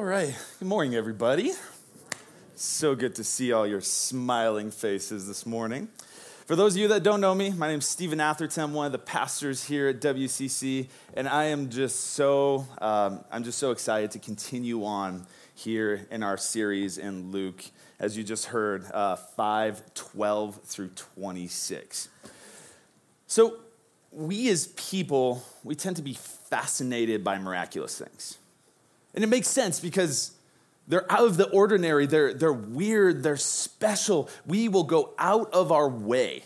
All right. Good morning, everybody. So good to see all your smiling faces this morning. For those of you that don't know me, my name is Stephen Atherton. I'm one of the pastors here at WCC, and I am just so um, I'm just so excited to continue on here in our series in Luke, as you just heard, uh, 5, 12 through 26. So we as people, we tend to be fascinated by miraculous things. And it makes sense because they're out of the ordinary, they're, they're weird, they're special. We will go out of our way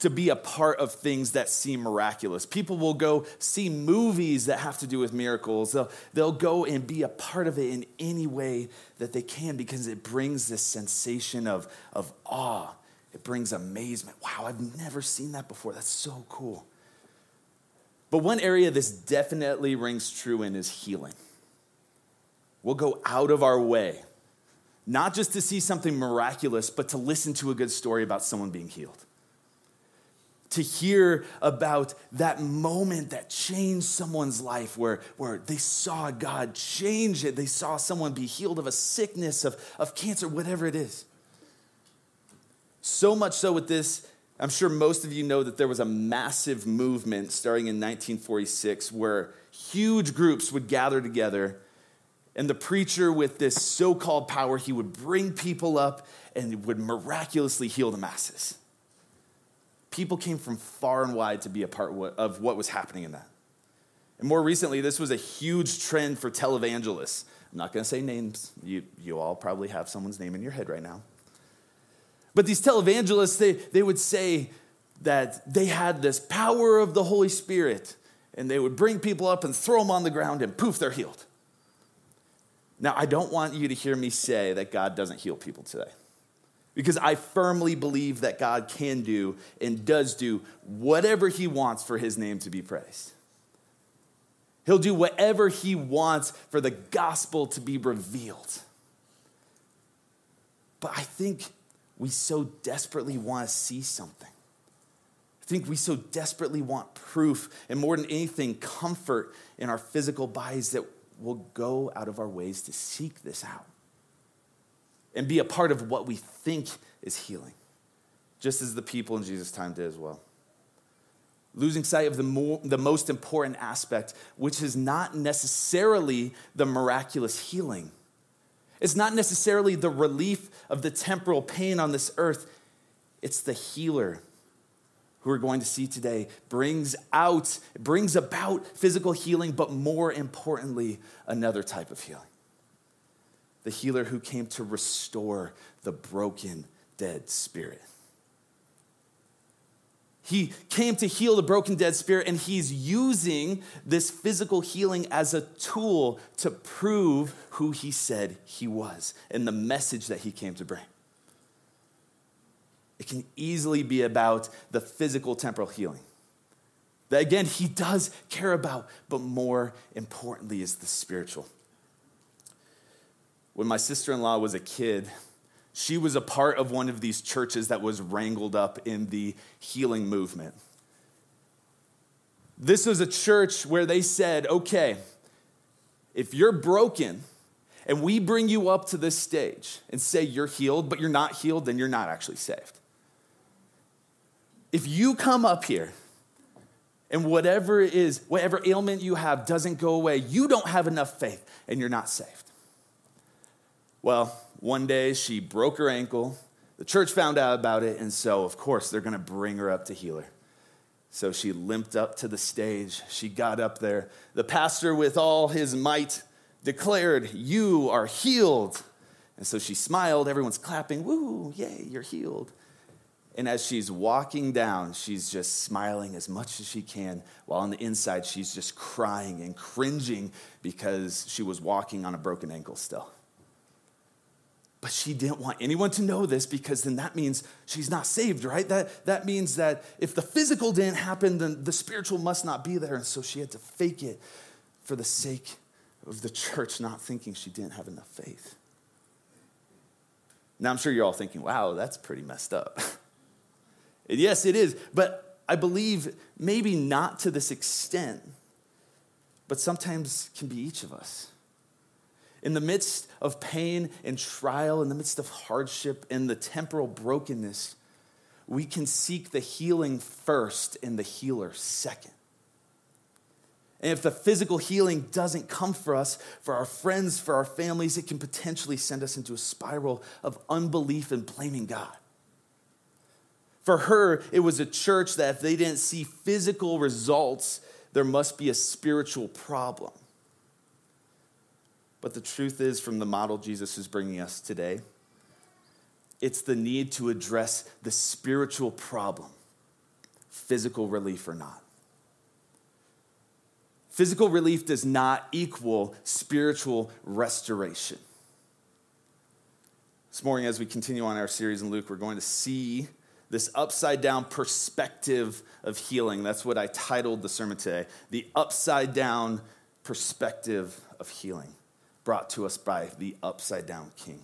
to be a part of things that seem miraculous. People will go see movies that have to do with miracles. They'll, they'll go and be a part of it in any way that they can because it brings this sensation of, of awe. It brings amazement. Wow, I've never seen that before. That's so cool. But one area this definitely rings true in is healing. We'll go out of our way, not just to see something miraculous, but to listen to a good story about someone being healed. To hear about that moment that changed someone's life where, where they saw God change it. They saw someone be healed of a sickness, of, of cancer, whatever it is. So much so with this, I'm sure most of you know that there was a massive movement starting in 1946 where huge groups would gather together and the preacher, with this so called power, he would bring people up and would miraculously heal the masses. People came from far and wide to be a part of what was happening in that. And more recently, this was a huge trend for televangelists. I'm not going to say names. You, you all probably have someone's name in your head right now. But these televangelists, they, they would say that they had this power of the Holy Spirit, and they would bring people up and throw them on the ground, and poof, they're healed. Now, I don't want you to hear me say that God doesn't heal people today. Because I firmly believe that God can do and does do whatever He wants for His name to be praised. He'll do whatever He wants for the gospel to be revealed. But I think we so desperately want to see something. I think we so desperately want proof, and more than anything, comfort in our physical bodies that we'll go out of our ways to seek this out and be a part of what we think is healing, just as the people in Jesus' time did as well. Losing sight of the, more, the most important aspect, which is not necessarily the miraculous healing. It's not necessarily the relief of the temporal pain on this earth, it's the healer who we're going to see today brings out brings about physical healing but more importantly another type of healing. The healer who came to restore the broken dead spirit. He came to heal the broken dead spirit and he's using this physical healing as a tool to prove who he said he was and the message that he came to bring it can easily be about the physical temporal healing. That again, he does care about, but more importantly is the spiritual. When my sister in law was a kid, she was a part of one of these churches that was wrangled up in the healing movement. This was a church where they said, okay, if you're broken and we bring you up to this stage and say you're healed, but you're not healed, then you're not actually saved if you come up here and whatever it is, whatever ailment you have doesn't go away, you don't have enough faith and you're not saved. Well, one day she broke her ankle. The church found out about it, and so, of course, they're going to bring her up to heal her. So she limped up to the stage. She got up there. The pastor, with all his might, declared, You are healed. And so she smiled. Everyone's clapping. Woo, yay, you're healed. And as she's walking down, she's just smiling as much as she can, while on the inside, she's just crying and cringing because she was walking on a broken ankle still. But she didn't want anyone to know this because then that means she's not saved, right? That, that means that if the physical didn't happen, then the spiritual must not be there. And so she had to fake it for the sake of the church not thinking she didn't have enough faith. Now, I'm sure you're all thinking, wow, that's pretty messed up. Yes, it is, but I believe maybe not to this extent, but sometimes can be each of us. In the midst of pain and trial, in the midst of hardship and the temporal brokenness, we can seek the healing first and the healer second. And if the physical healing doesn't come for us, for our friends, for our families, it can potentially send us into a spiral of unbelief and blaming God. For her, it was a church that if they didn't see physical results, there must be a spiritual problem. But the truth is, from the model Jesus is bringing us today, it's the need to address the spiritual problem, physical relief or not. Physical relief does not equal spiritual restoration. This morning, as we continue on our series in Luke, we're going to see this upside down perspective of healing. That's what I titled the sermon today The Upside Down Perspective of Healing, brought to us by the Upside Down King.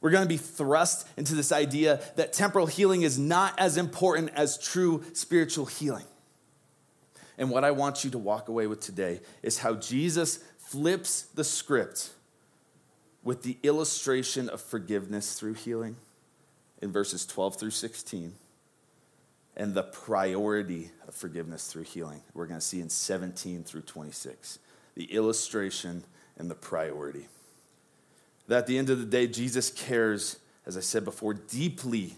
We're going to be thrust into this idea that temporal healing is not as important as true spiritual healing. And what I want you to walk away with today is how Jesus flips the script with the illustration of forgiveness through healing in verses 12 through 16 and the priority of forgiveness through healing. We're going to see in 17 through 26 the illustration and the priority. That at the end of the day, Jesus cares, as I said before, deeply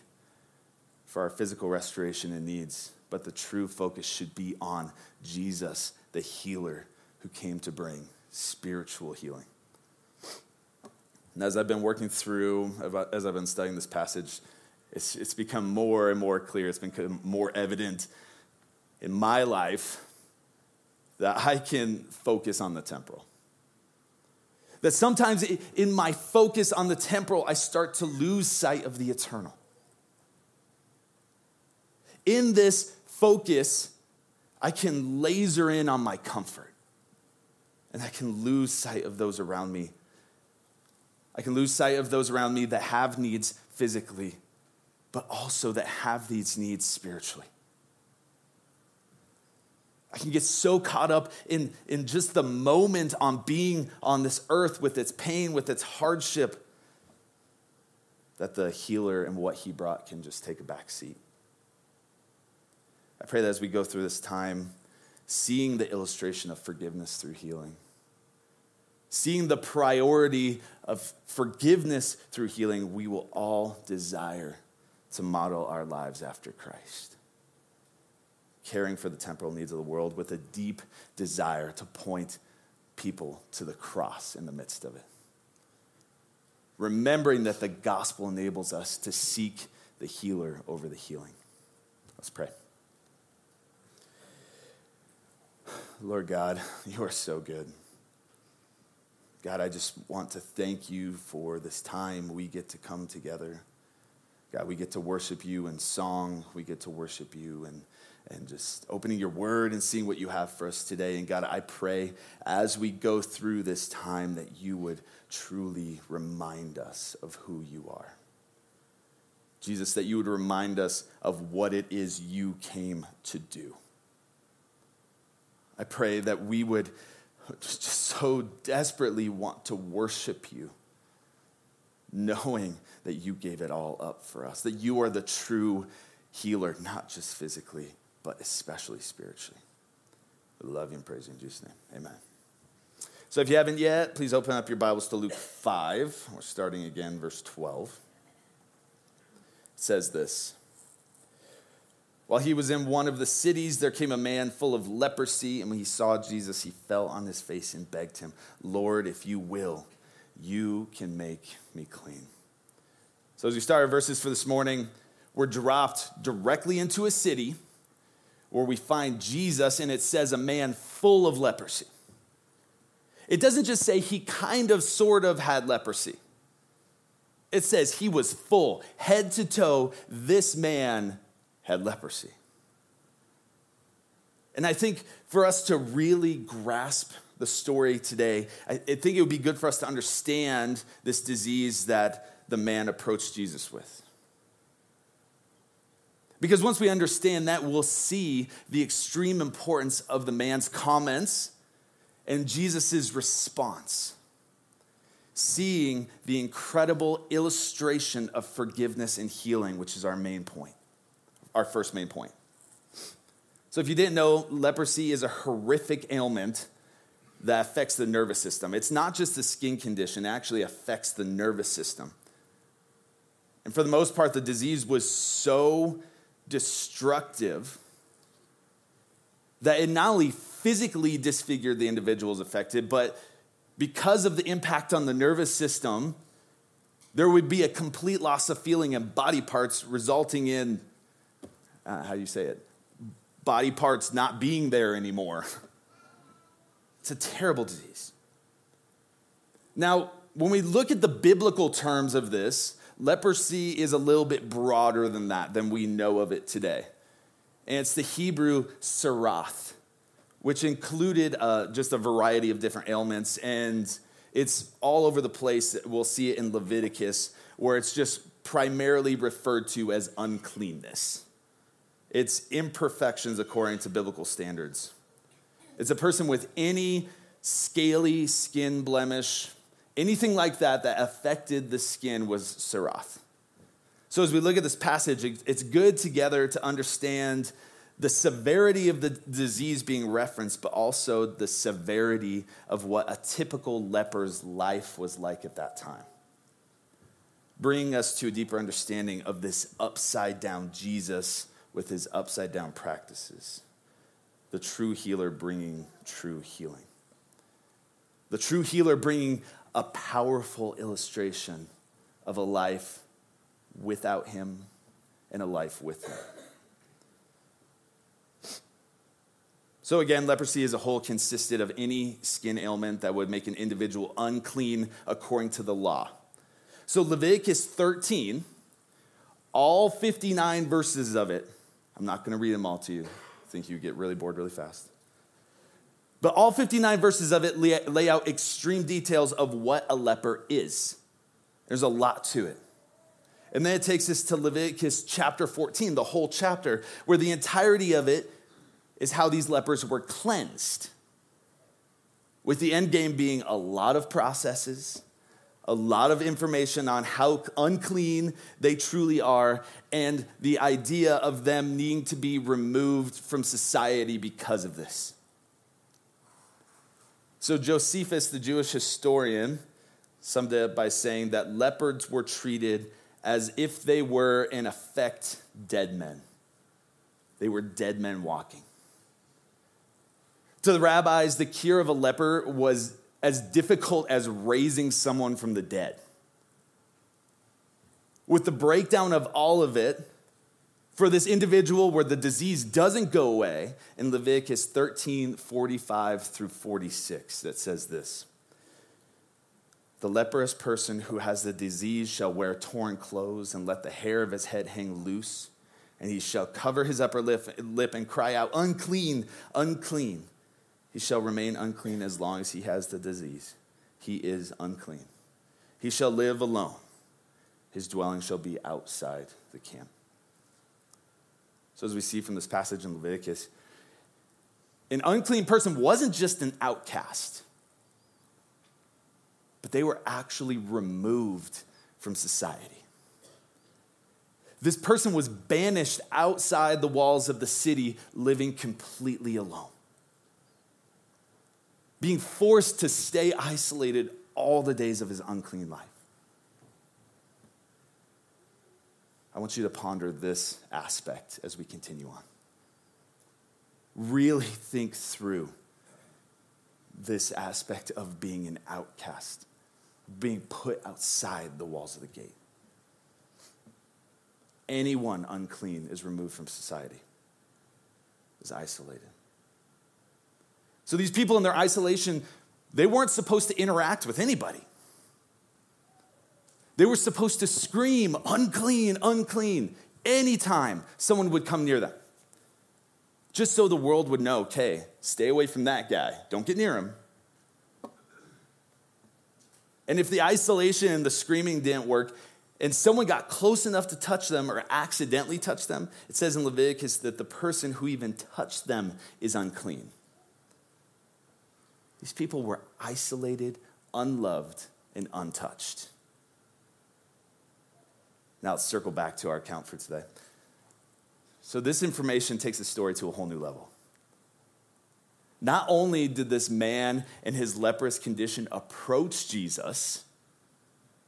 for our physical restoration and needs but the true focus should be on Jesus, the healer who came to bring spiritual healing. And as I've been working through, as I've been studying this passage, it's, it's become more and more clear, it's become more evident in my life that I can focus on the temporal. That sometimes in my focus on the temporal, I start to lose sight of the eternal. In this focus, I can laser in on my comfort. And I can lose sight of those around me. I can lose sight of those around me that have needs physically, but also that have these needs spiritually. I can get so caught up in, in just the moment on being on this earth with its pain, with its hardship, that the healer and what he brought can just take a back seat. I pray that as we go through this time, seeing the illustration of forgiveness through healing, seeing the priority of forgiveness through healing, we will all desire to model our lives after Christ. Caring for the temporal needs of the world with a deep desire to point people to the cross in the midst of it. Remembering that the gospel enables us to seek the healer over the healing. Let's pray. Lord God, you are so good. God, I just want to thank you for this time we get to come together. God, we get to worship you in song. We get to worship you and, and just opening your word and seeing what you have for us today. And God, I pray as we go through this time that you would truly remind us of who you are. Jesus, that you would remind us of what it is you came to do. I pray that we would just so desperately want to worship you, knowing that you gave it all up for us, that you are the true healer, not just physically, but especially spiritually. We love you and praise you in Jesus' name. Amen. So if you haven't yet, please open up your Bibles to Luke 5. We're starting again, verse 12. It says this. While he was in one of the cities, there came a man full of leprosy, and when he saw Jesus, he fell on his face and begged him, Lord, if you will, you can make me clean. So, as we start our verses for this morning, we're dropped directly into a city where we find Jesus, and it says a man full of leprosy. It doesn't just say he kind of, sort of had leprosy. It says he was full, head to toe. This man had leprosy. And I think for us to really grasp the story today, I think it would be good for us to understand this disease that the man approached Jesus with. Because once we understand that, we'll see the extreme importance of the man's comments and Jesus' response. seeing the incredible illustration of forgiveness and healing, which is our main point, our first main point. So, if you didn't know, leprosy is a horrific ailment that affects the nervous system. It's not just a skin condition, it actually affects the nervous system. And for the most part, the disease was so destructive that it not only physically disfigured the individuals affected, but because of the impact on the nervous system, there would be a complete loss of feeling and body parts, resulting in, uh, how do you say it? Body parts not being there anymore. It's a terrible disease. Now, when we look at the biblical terms of this, leprosy is a little bit broader than that, than we know of it today. And it's the Hebrew tzaraath which included uh, just a variety of different ailments. And it's all over the place. We'll see it in Leviticus, where it's just primarily referred to as uncleanness. It's imperfections according to biblical standards. It's a person with any scaly skin blemish, anything like that that affected the skin was tzaraath. So, as we look at this passage, it's good together to understand the severity of the disease being referenced, but also the severity of what a typical leper's life was like at that time. Bringing us to a deeper understanding of this upside down Jesus with his upside down practices. The true healer bringing true healing. The true healer bringing a powerful illustration of a life without him and a life with him. So, again, leprosy as a whole consisted of any skin ailment that would make an individual unclean according to the law. So, Leviticus 13, all 59 verses of it, I'm not going to read them all to you. I think you get really bored really fast. But all 59 verses of it lay out extreme details of what a leper is. There's a lot to it. And then it takes us to Leviticus chapter 14, the whole chapter, where the entirety of it is how these lepers were cleansed. With the end game being a lot of processes, a lot of information on how unclean they truly are, and the idea of them needing to be removed from society because of this. So, Josephus, the Jewish historian, summed it up by saying that leopards were treated as if they were, in effect, dead men. They were dead men walking. To the rabbis, the cure of a leper was as difficult as raising someone from the dead. With the breakdown of all of it, for this individual where the disease doesn't go away, in Leviticus 13 45 through 46, that says this The leprous person who has the disease shall wear torn clothes and let the hair of his head hang loose, and he shall cover his upper lip, lip and cry out, Unclean, unclean. He shall remain unclean as long as he has the disease. He is unclean. He shall live alone. His dwelling shall be outside the camp. So, as we see from this passage in Leviticus, an unclean person wasn't just an outcast, but they were actually removed from society. This person was banished outside the walls of the city, living completely alone being forced to stay isolated all the days of his unclean life. I want you to ponder this aspect as we continue on. Really think through this aspect of being an outcast, being put outside the walls of the gate. Anyone unclean is removed from society, is isolated. So these people in their isolation, they weren't supposed to interact with anybody. They were supposed to scream, unclean, unclean, anytime someone would come near them. Just so the world would know, okay, stay away from that guy. Don't get near him. And if the isolation and the screaming didn't work, and someone got close enough to touch them or accidentally touch them, it says in Leviticus that the person who even touched them is unclean. These people were isolated, unloved, and untouched. Now let's circle back to our account for today. So, this information takes the story to a whole new level. Not only did this man in his leprous condition approach Jesus,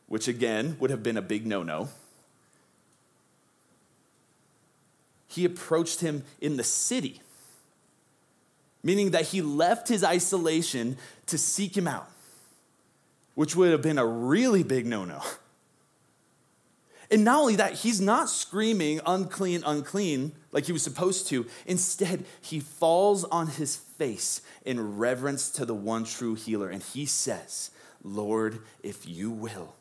which again would have been a big no no, he approached him in the city, meaning that he left his isolation to seek him out, which would have been a really big no no. And not only that, he's not screaming, unclean, unclean, like he was supposed to. Instead, he falls on his face in reverence to the one true healer. And he says, Lord, if you will,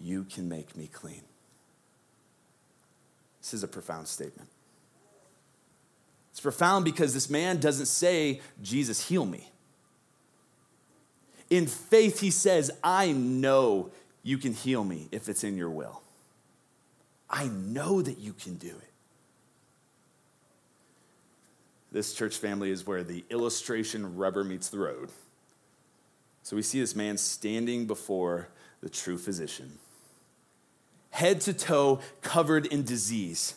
you can make me clean. This is a profound statement. It's profound because this man doesn't say, Jesus, heal me. In faith, he says, I know you can heal me if it's in your will. I know that you can do it. This church family is where the illustration rubber meets the road. So we see this man standing before the true physician, head to toe covered in disease.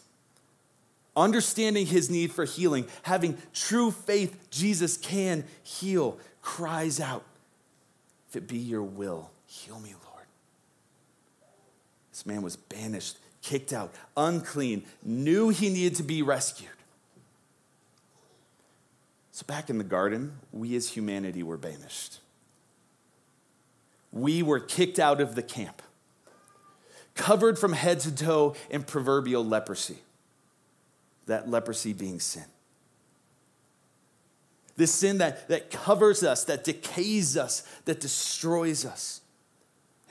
Understanding his need for healing, having true faith Jesus can heal, cries out, If it be your will, heal me, Lord. This man was banished kicked out, unclean, knew he needed to be rescued. So, back in the garden, we as humanity were banished. We were kicked out of the camp, covered from head to toe in proverbial leprosy, that leprosy being sin. This sin that, that covers us, that decays us, that destroys us.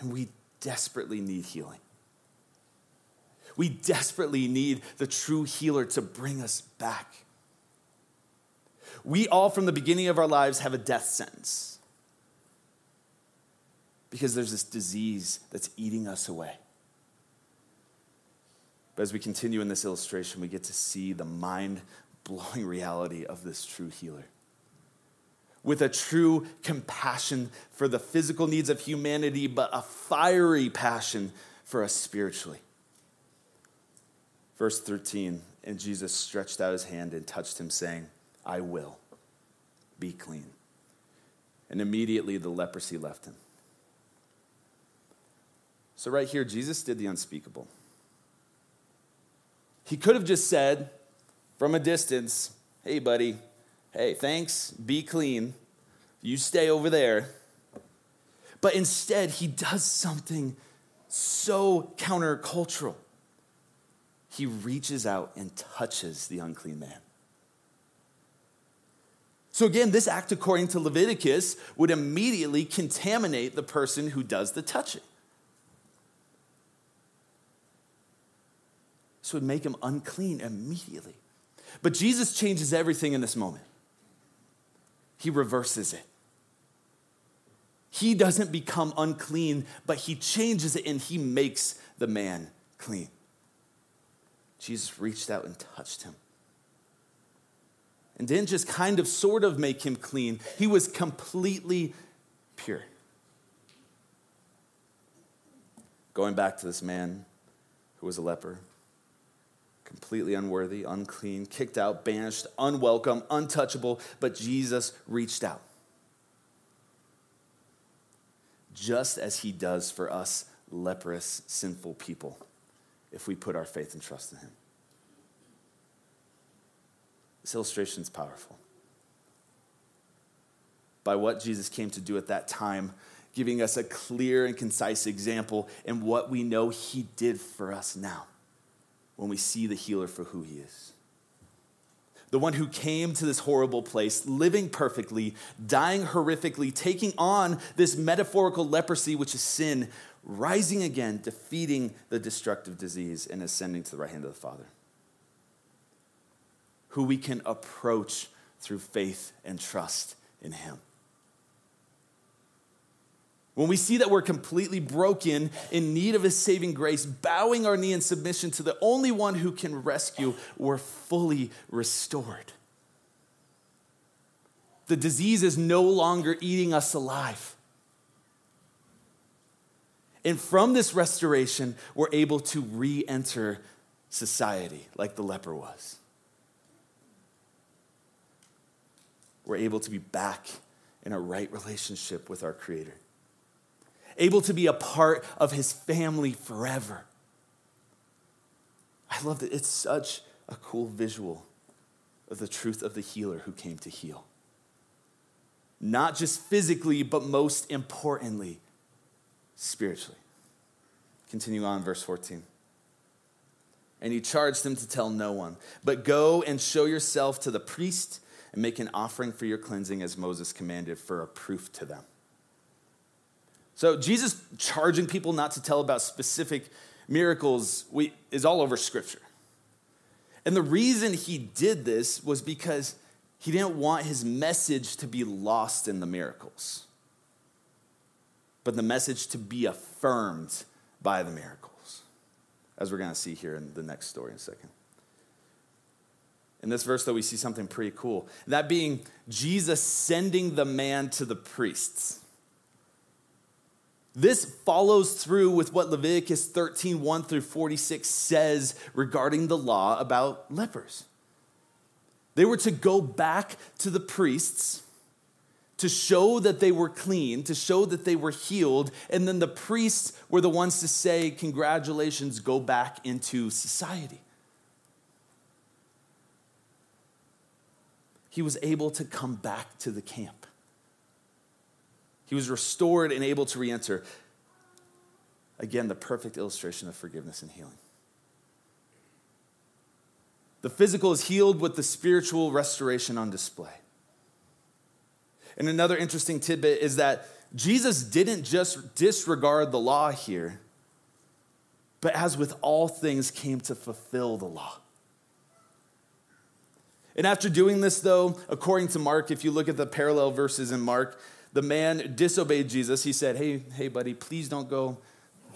And we desperately need healing. We desperately need the true healer to bring us back. We all, from the beginning of our lives, have a death sentence because there's this disease that's eating us away. But as we continue in this illustration, we get to see the mind blowing reality of this true healer. With a true compassion for the physical needs of humanity, but a fiery passion for us spiritually. Verse 13, and Jesus stretched out his hand and touched him, saying, I will be clean. And immediately the leprosy left him. So, right here, Jesus did the unspeakable. He could have just said from a distance, Hey, buddy, hey, thanks, be clean. You stay over there. But instead, he does something so countercultural he reaches out and touches the unclean man. So, again, this act, according to Leviticus, would immediately contaminate the person who does the touching. Would make him unclean immediately. But Jesus changes everything in this moment. He reverses it. He doesn't become unclean, but he changes it and he makes the man clean. Jesus reached out and touched him. And didn't just kind of, sort of make him clean, he was completely pure. Going back to this man who was a leper, completely unworthy, unclean, kicked out, banished, unwelcome, untouchable, but Jesus reached out. Just as he does for us leprous, sinful people if we put our faith and trust in Him. This illustration is powerful. By what Jesus came to do at that time, giving us a clear and concise example in what we know He did for us now when we see the healer for who He is. The one who came to this horrible place, living perfectly, dying horrifically, taking on this metaphorical leprosy, which is sin, rising again, defeating the destructive disease, and ascending to the right hand of the Father. Who we can approach through faith and trust in Him. When we see that we're completely broken, in need of His saving grace, bowing our knee in submission to the only one who can rescue, we're fully restored. The disease is no longer eating us alive. And from this restoration, we're able to re enter society like the leper was. We're able to be back in a right relationship with our Creator, able to be a part of His family forever. I love that it's such a cool visual of the truth of the healer who came to heal. Not just physically, but most importantly, spiritually. Continue on, verse 14. And he charged them to tell no one, but go and show yourself to the priest and make an offering for your cleansing as Moses commanded for a proof to them. So, Jesus charging people not to tell about specific miracles we, is all over Scripture. And the reason he did this was because he didn't want his message to be lost in the miracles, but the message to be affirmed by the miracles, as we're going to see here in the next story in a second. In this verse, though, we see something pretty cool. That being Jesus sending the man to the priests. This follows through with what Leviticus 13, 1 through 46 says regarding the law about lepers. They were to go back to the priests to show that they were clean, to show that they were healed, and then the priests were the ones to say, Congratulations, go back into society. He was able to come back to the camp. He was restored and able to re enter. Again, the perfect illustration of forgiveness and healing. The physical is healed with the spiritual restoration on display. And another interesting tidbit is that Jesus didn't just disregard the law here, but as with all things, came to fulfill the law. And after doing this, though, according to Mark, if you look at the parallel verses in Mark, the man disobeyed Jesus. He said, Hey, hey, buddy, please don't go.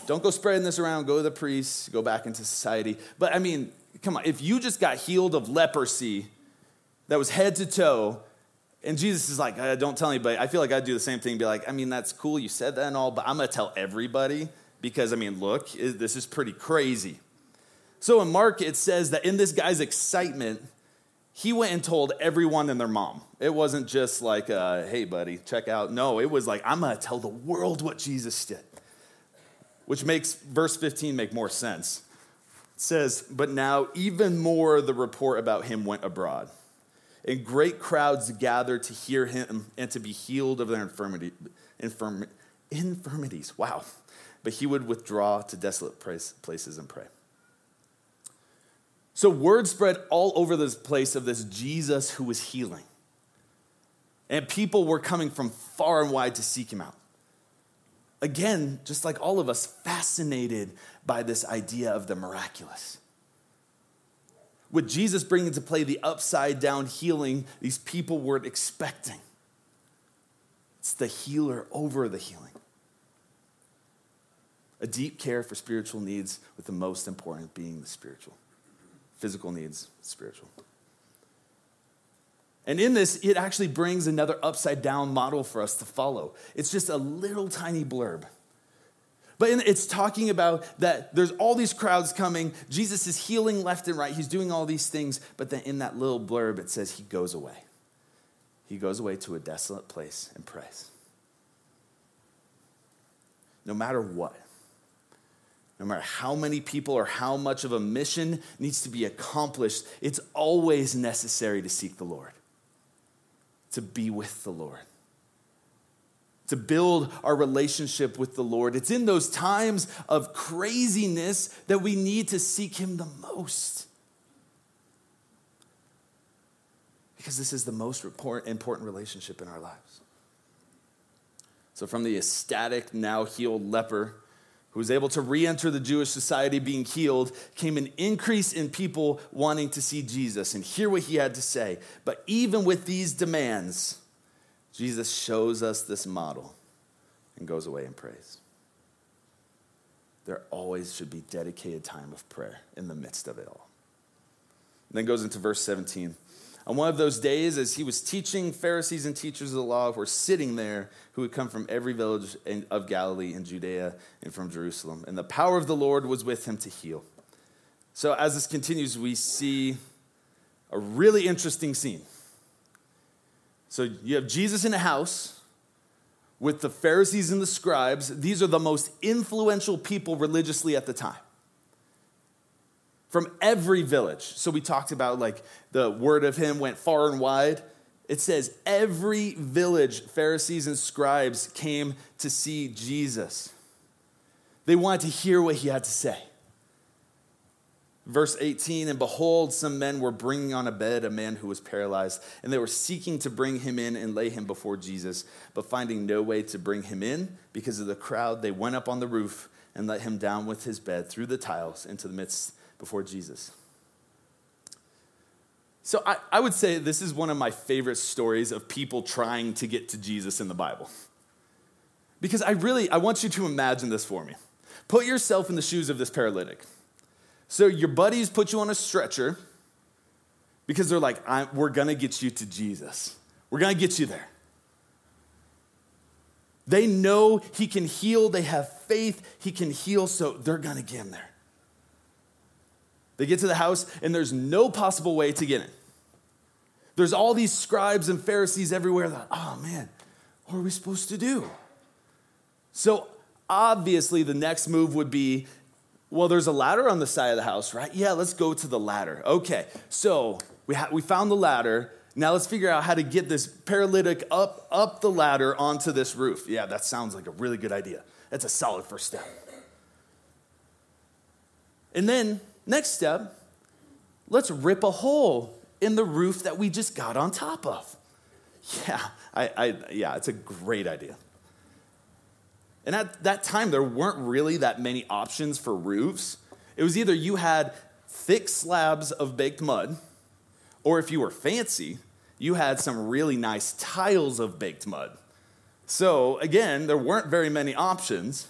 Don't go spreading this around. Go to the priests, go back into society. But I mean, come on, if you just got healed of leprosy that was head to toe, and Jesus is like, uh, don't tell anybody. I feel like I'd do the same thing, be like, I mean, that's cool, you said that and all, but I'm gonna tell everybody because, I mean, look, this is pretty crazy. So in Mark, it says that in this guy's excitement, he went and told everyone and their mom. It wasn't just like, uh, hey, buddy, check out. No, it was like, I'm going to tell the world what Jesus did, which makes verse 15 make more sense. It says, But now even more the report about him went abroad, and great crowds gathered to hear him and to be healed of their infirmity, infirm, infirmities. Wow. But he would withdraw to desolate places and pray. So word spread all over this place of this Jesus who was healing. And people were coming from far and wide to seek him out. Again, just like all of us, fascinated by this idea of the miraculous. With Jesus bringing to play the upside down healing these people weren't expecting. It's the healer over the healing. A deep care for spiritual needs, with the most important being the spiritual physical needs, spiritual. And in this, it actually brings another upside down model for us to follow. It's just a little tiny blurb. But it's talking about that there's all these crowds coming. Jesus is healing left and right. He's doing all these things. But then in that little blurb, it says he goes away. He goes away to a desolate place and prays. No matter what, no matter how many people or how much of a mission needs to be accomplished, it's always necessary to seek the Lord, to be with the Lord, to build our relationship with the Lord. It's in those times of craziness that we need to seek Him the most. Because this is the most important relationship in our lives. So, from the ecstatic, now healed leper, who was able to re enter the Jewish society being healed, came an increase in people wanting to see Jesus and hear what he had to say. But even with these demands, Jesus shows us this model and goes away and prays. There always should be dedicated time of prayer in the midst of it all. And then goes into verse 17. On one of those days, as he was teaching, Pharisees and teachers of the law were sitting there who had come from every village of Galilee and Judea and from Jerusalem. And the power of the Lord was with him to heal. So, as this continues, we see a really interesting scene. So, you have Jesus in a house with the Pharisees and the scribes. These are the most influential people religiously at the time from every village. So we talked about like the word of him went far and wide. It says every village, Pharisees and scribes came to see Jesus. They wanted to hear what he had to say. Verse 18, and behold, some men were bringing on a bed a man who was paralyzed, and they were seeking to bring him in and lay him before Jesus. But finding no way to bring him in because of the crowd, they went up on the roof and let him down with his bed through the tiles into the midst before Jesus. So I, I would say this is one of my favorite stories of people trying to get to Jesus in the Bible. Because I really, I want you to imagine this for me. Put yourself in the shoes of this paralytic. So your buddies put you on a stretcher because they're like, we're gonna get you to Jesus. We're gonna get you there. They know he can heal, they have faith, he can heal, so they're gonna get him there. They get to the house, and there's no possible way to get in. There's all these scribes and Pharisees everywhere that, oh man, what are we supposed to do? So obviously, the next move would be well, there's a ladder on the side of the house, right? Yeah, let's go to the ladder. Okay, so we, ha- we found the ladder. Now let's figure out how to get this paralytic up, up the ladder onto this roof. Yeah, that sounds like a really good idea. That's a solid first step. And then Next step, let's rip a hole in the roof that we just got on top of. Yeah, I, I, yeah, it's a great idea. And at that time, there weren't really that many options for roofs. It was either you had thick slabs of baked mud, or if you were fancy, you had some really nice tiles of baked mud. So, again, there weren't very many options.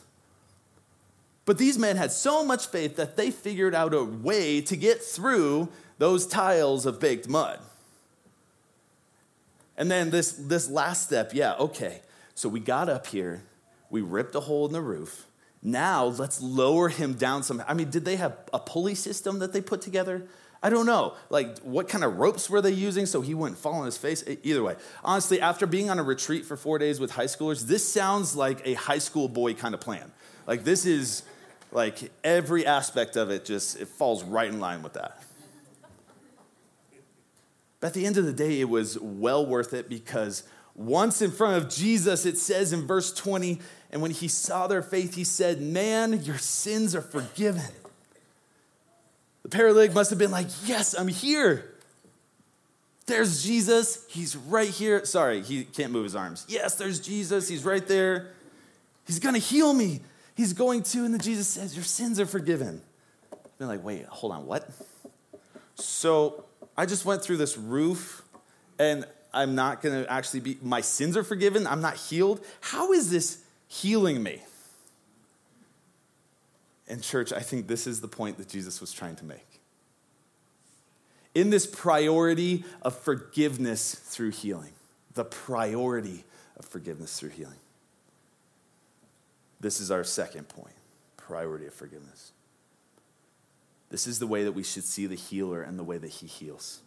But these men had so much faith that they figured out a way to get through those tiles of baked mud. And then this, this last step, yeah, okay. So we got up here, we ripped a hole in the roof. Now let's lower him down some. I mean, did they have a pulley system that they put together? I don't know. Like, what kind of ropes were they using so he wouldn't fall on his face? Either way, honestly, after being on a retreat for four days with high schoolers, this sounds like a high school boy kind of plan. Like, this is like every aspect of it just it falls right in line with that. But at the end of the day, it was well worth it because once in front of Jesus, it says in verse 20, and when he saw their faith, he said, Man, your sins are forgiven. The paralytic must have been like, Yes, I'm here. There's Jesus. He's right here. Sorry, he can't move his arms. Yes, there's Jesus. He's right there. He's going to heal me. He's going to, and then Jesus says, Your sins are forgiven. They're like, Wait, hold on, what? So I just went through this roof, and I'm not going to actually be, my sins are forgiven. I'm not healed. How is this healing me? And, church, I think this is the point that Jesus was trying to make. In this priority of forgiveness through healing, the priority of forgiveness through healing. This is our second point priority of forgiveness. This is the way that we should see the healer and the way that he heals.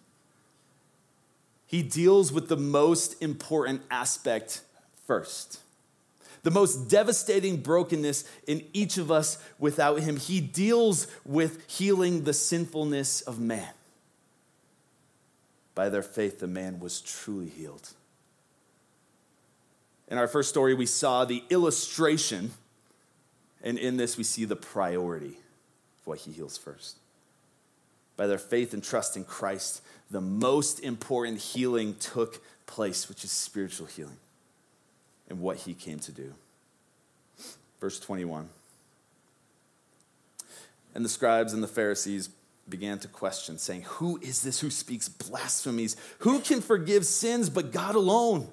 He deals with the most important aspect first. The most devastating brokenness in each of us without him. He deals with healing the sinfulness of man. By their faith, the man was truly healed. In our first story, we saw the illustration and in this, we see the priority of what he heals first. By their faith and trust in Christ, the most important healing took place, which is spiritual healing and what he came to do. Verse 21. And the scribes and the Pharisees began to question, saying, Who is this who speaks blasphemies? Who can forgive sins but God alone?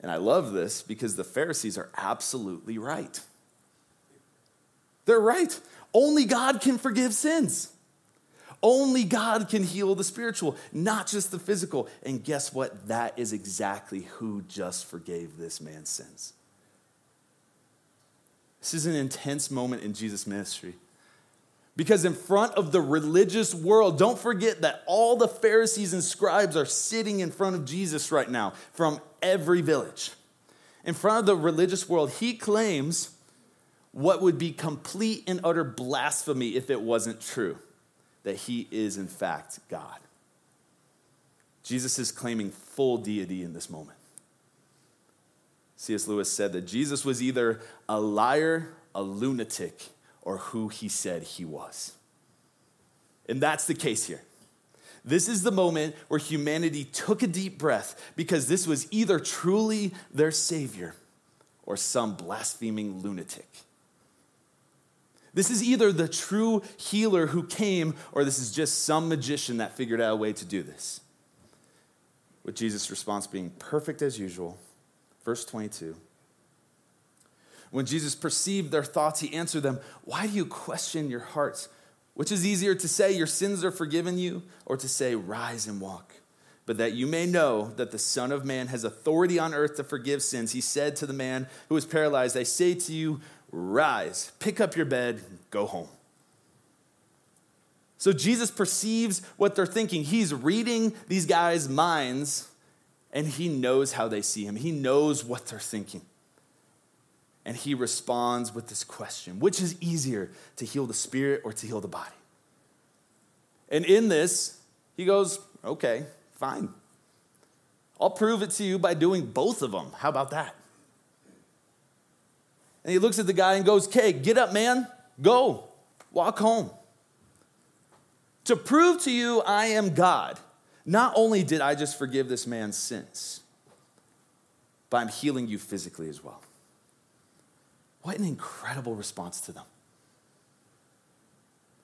And I love this because the Pharisees are absolutely right. They're right. Only God can forgive sins. Only God can heal the spiritual, not just the physical. And guess what? That is exactly who just forgave this man's sins. This is an intense moment in Jesus' ministry. Because in front of the religious world, don't forget that all the Pharisees and scribes are sitting in front of Jesus right now from every village. In front of the religious world, he claims what would be complete and utter blasphemy if it wasn't true that he is, in fact, God. Jesus is claiming full deity in this moment. C.S. Lewis said that Jesus was either a liar, a lunatic, or who he said he was. And that's the case here. This is the moment where humanity took a deep breath because this was either truly their Savior or some blaspheming lunatic. This is either the true healer who came, or this is just some magician that figured out a way to do this. With Jesus' response being perfect as usual. Verse 22. When Jesus perceived their thoughts, he answered them, Why do you question your hearts? Which is easier to say, Your sins are forgiven you, or to say, Rise and walk? But that you may know that the Son of Man has authority on earth to forgive sins, he said to the man who was paralyzed, I say to you, Rise, pick up your bed, go home. So Jesus perceives what they're thinking. He's reading these guys' minds, and he knows how they see him, he knows what they're thinking and he responds with this question Which is easier, to heal the spirit or to heal the body? And in this, he goes, Okay, fine. I'll prove it to you by doing both of them. How about that? And he looks at the guy and goes, Okay, get up, man. Go. Walk home. To prove to you I am God, not only did I just forgive this man's sins, but I'm healing you physically as well. What an incredible response to them.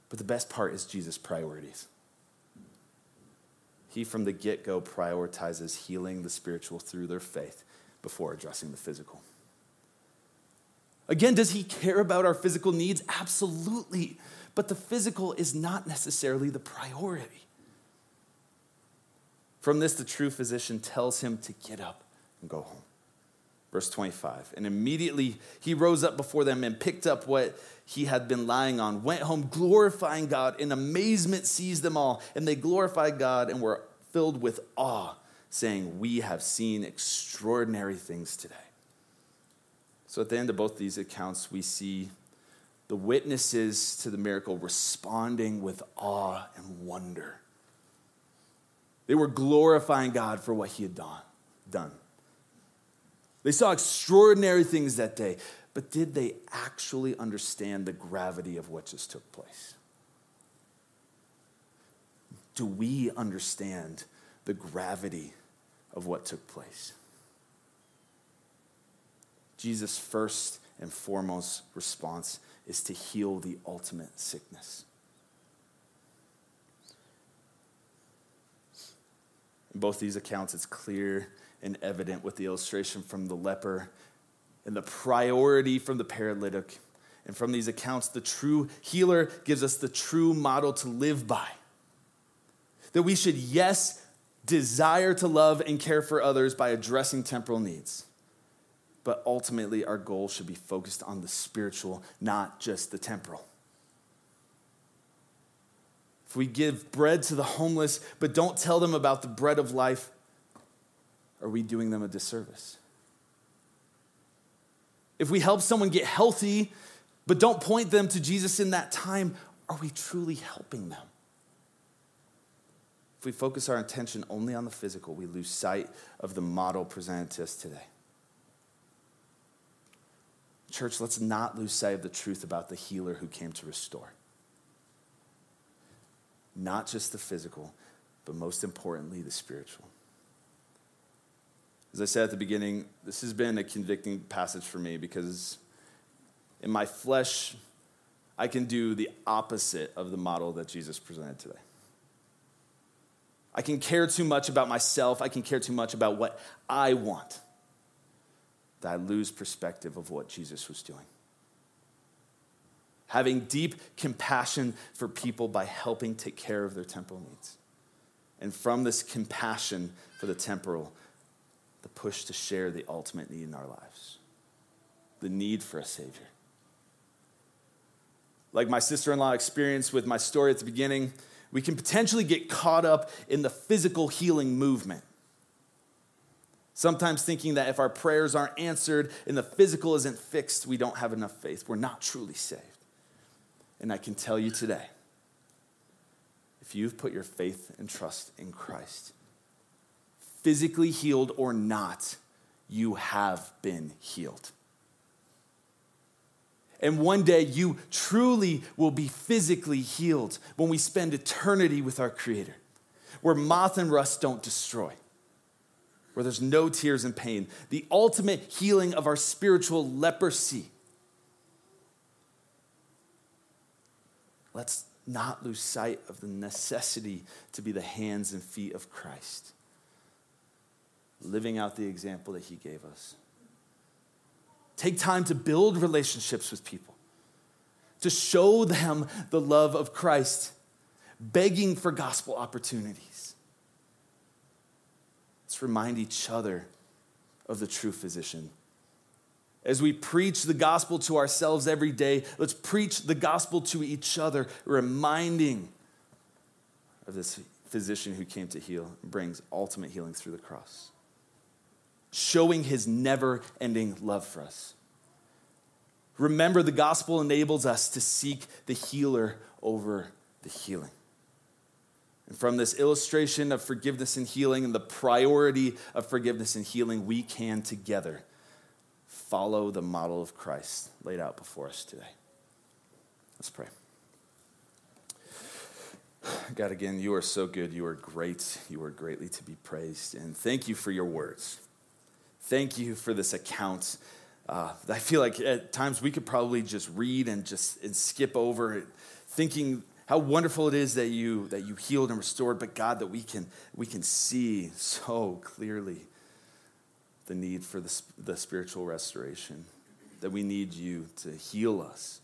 But the best part is Jesus' priorities. He, from the get go, prioritizes healing the spiritual through their faith before addressing the physical. Again, does he care about our physical needs? Absolutely. But the physical is not necessarily the priority. From this, the true physician tells him to get up and go home. Verse 25. And immediately he rose up before them and picked up what he had been lying on, went home glorifying God. In amazement seized them all, and they glorified God and were filled with awe, saying, We have seen extraordinary things today. So at the end of both these accounts, we see the witnesses to the miracle responding with awe and wonder. They were glorifying God for what he had done. They saw extraordinary things that day, but did they actually understand the gravity of what just took place? Do we understand the gravity of what took place? Jesus' first and foremost response is to heal the ultimate sickness. In both these accounts, it's clear and evident with the illustration from the leper and the priority from the paralytic. And from these accounts, the true healer gives us the true model to live by. That we should, yes, desire to love and care for others by addressing temporal needs. But ultimately, our goal should be focused on the spiritual, not just the temporal. If we give bread to the homeless, but don't tell them about the bread of life, are we doing them a disservice? If we help someone get healthy, but don't point them to Jesus in that time, are we truly helping them? If we focus our attention only on the physical, we lose sight of the model presented to us today. Church, let's not lose sight of the truth about the healer who came to restore. Not just the physical, but most importantly, the spiritual. As I said at the beginning, this has been a convicting passage for me because in my flesh, I can do the opposite of the model that Jesus presented today. I can care too much about myself, I can care too much about what I want, that I lose perspective of what Jesus was doing. having deep compassion for people by helping take care of their temporal needs. And from this compassion for the temporal, the push to share the ultimate need in our lives the need for a Savior. Like my sister in law experienced with my story at the beginning, we can potentially get caught up in the physical healing movement. Sometimes thinking that if our prayers aren't answered and the physical isn't fixed, we don't have enough faith. We're not truly saved. And I can tell you today if you've put your faith and trust in Christ, physically healed or not, you have been healed. And one day you truly will be physically healed when we spend eternity with our Creator, where moth and rust don't destroy, where there's no tears and pain, the ultimate healing of our spiritual leprosy. Let's not lose sight of the necessity to be the hands and feet of Christ, living out the example that He gave us. Take time to build relationships with people, to show them the love of Christ, begging for gospel opportunities. Let's remind each other of the true physician. As we preach the gospel to ourselves every day, let's preach the gospel to each other, reminding of this physician who came to heal and brings ultimate healing through the cross showing his never ending love for us. Remember, the gospel enables us to seek the healer over the healing. And from this illustration of forgiveness and healing and the priority of forgiveness and healing, we can together follow the model of Christ laid out before us today. Let's pray. God, again, you are so good. You are great. You are greatly to be praised. And thank you for your words. Thank you for this account. Uh, I feel like at times we could probably just read and just and skip over it, thinking how wonderful it is that you that you healed and restored, but God, that we can we can see so clearly the need for the, the spiritual restoration, that we need you to heal us,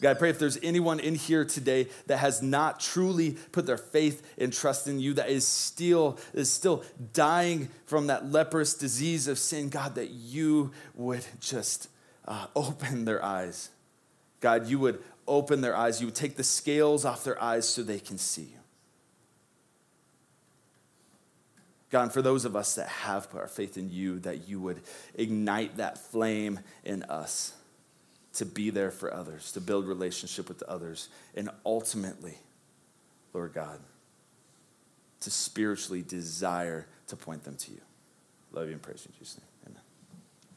God, I pray if there's anyone in here today that has not truly put their faith and trust in you, that is still, is still dying from that leprous disease of sin, God, that you would just uh, open their eyes. God, you would open their eyes. You would take the scales off their eyes so they can see you. God, and for those of us that have put our faith in you, that you would ignite that flame in us to be there for others, to build relationship with others, and ultimately, Lord God, to spiritually desire to point them to you. Love you and praise you in Jesus' name.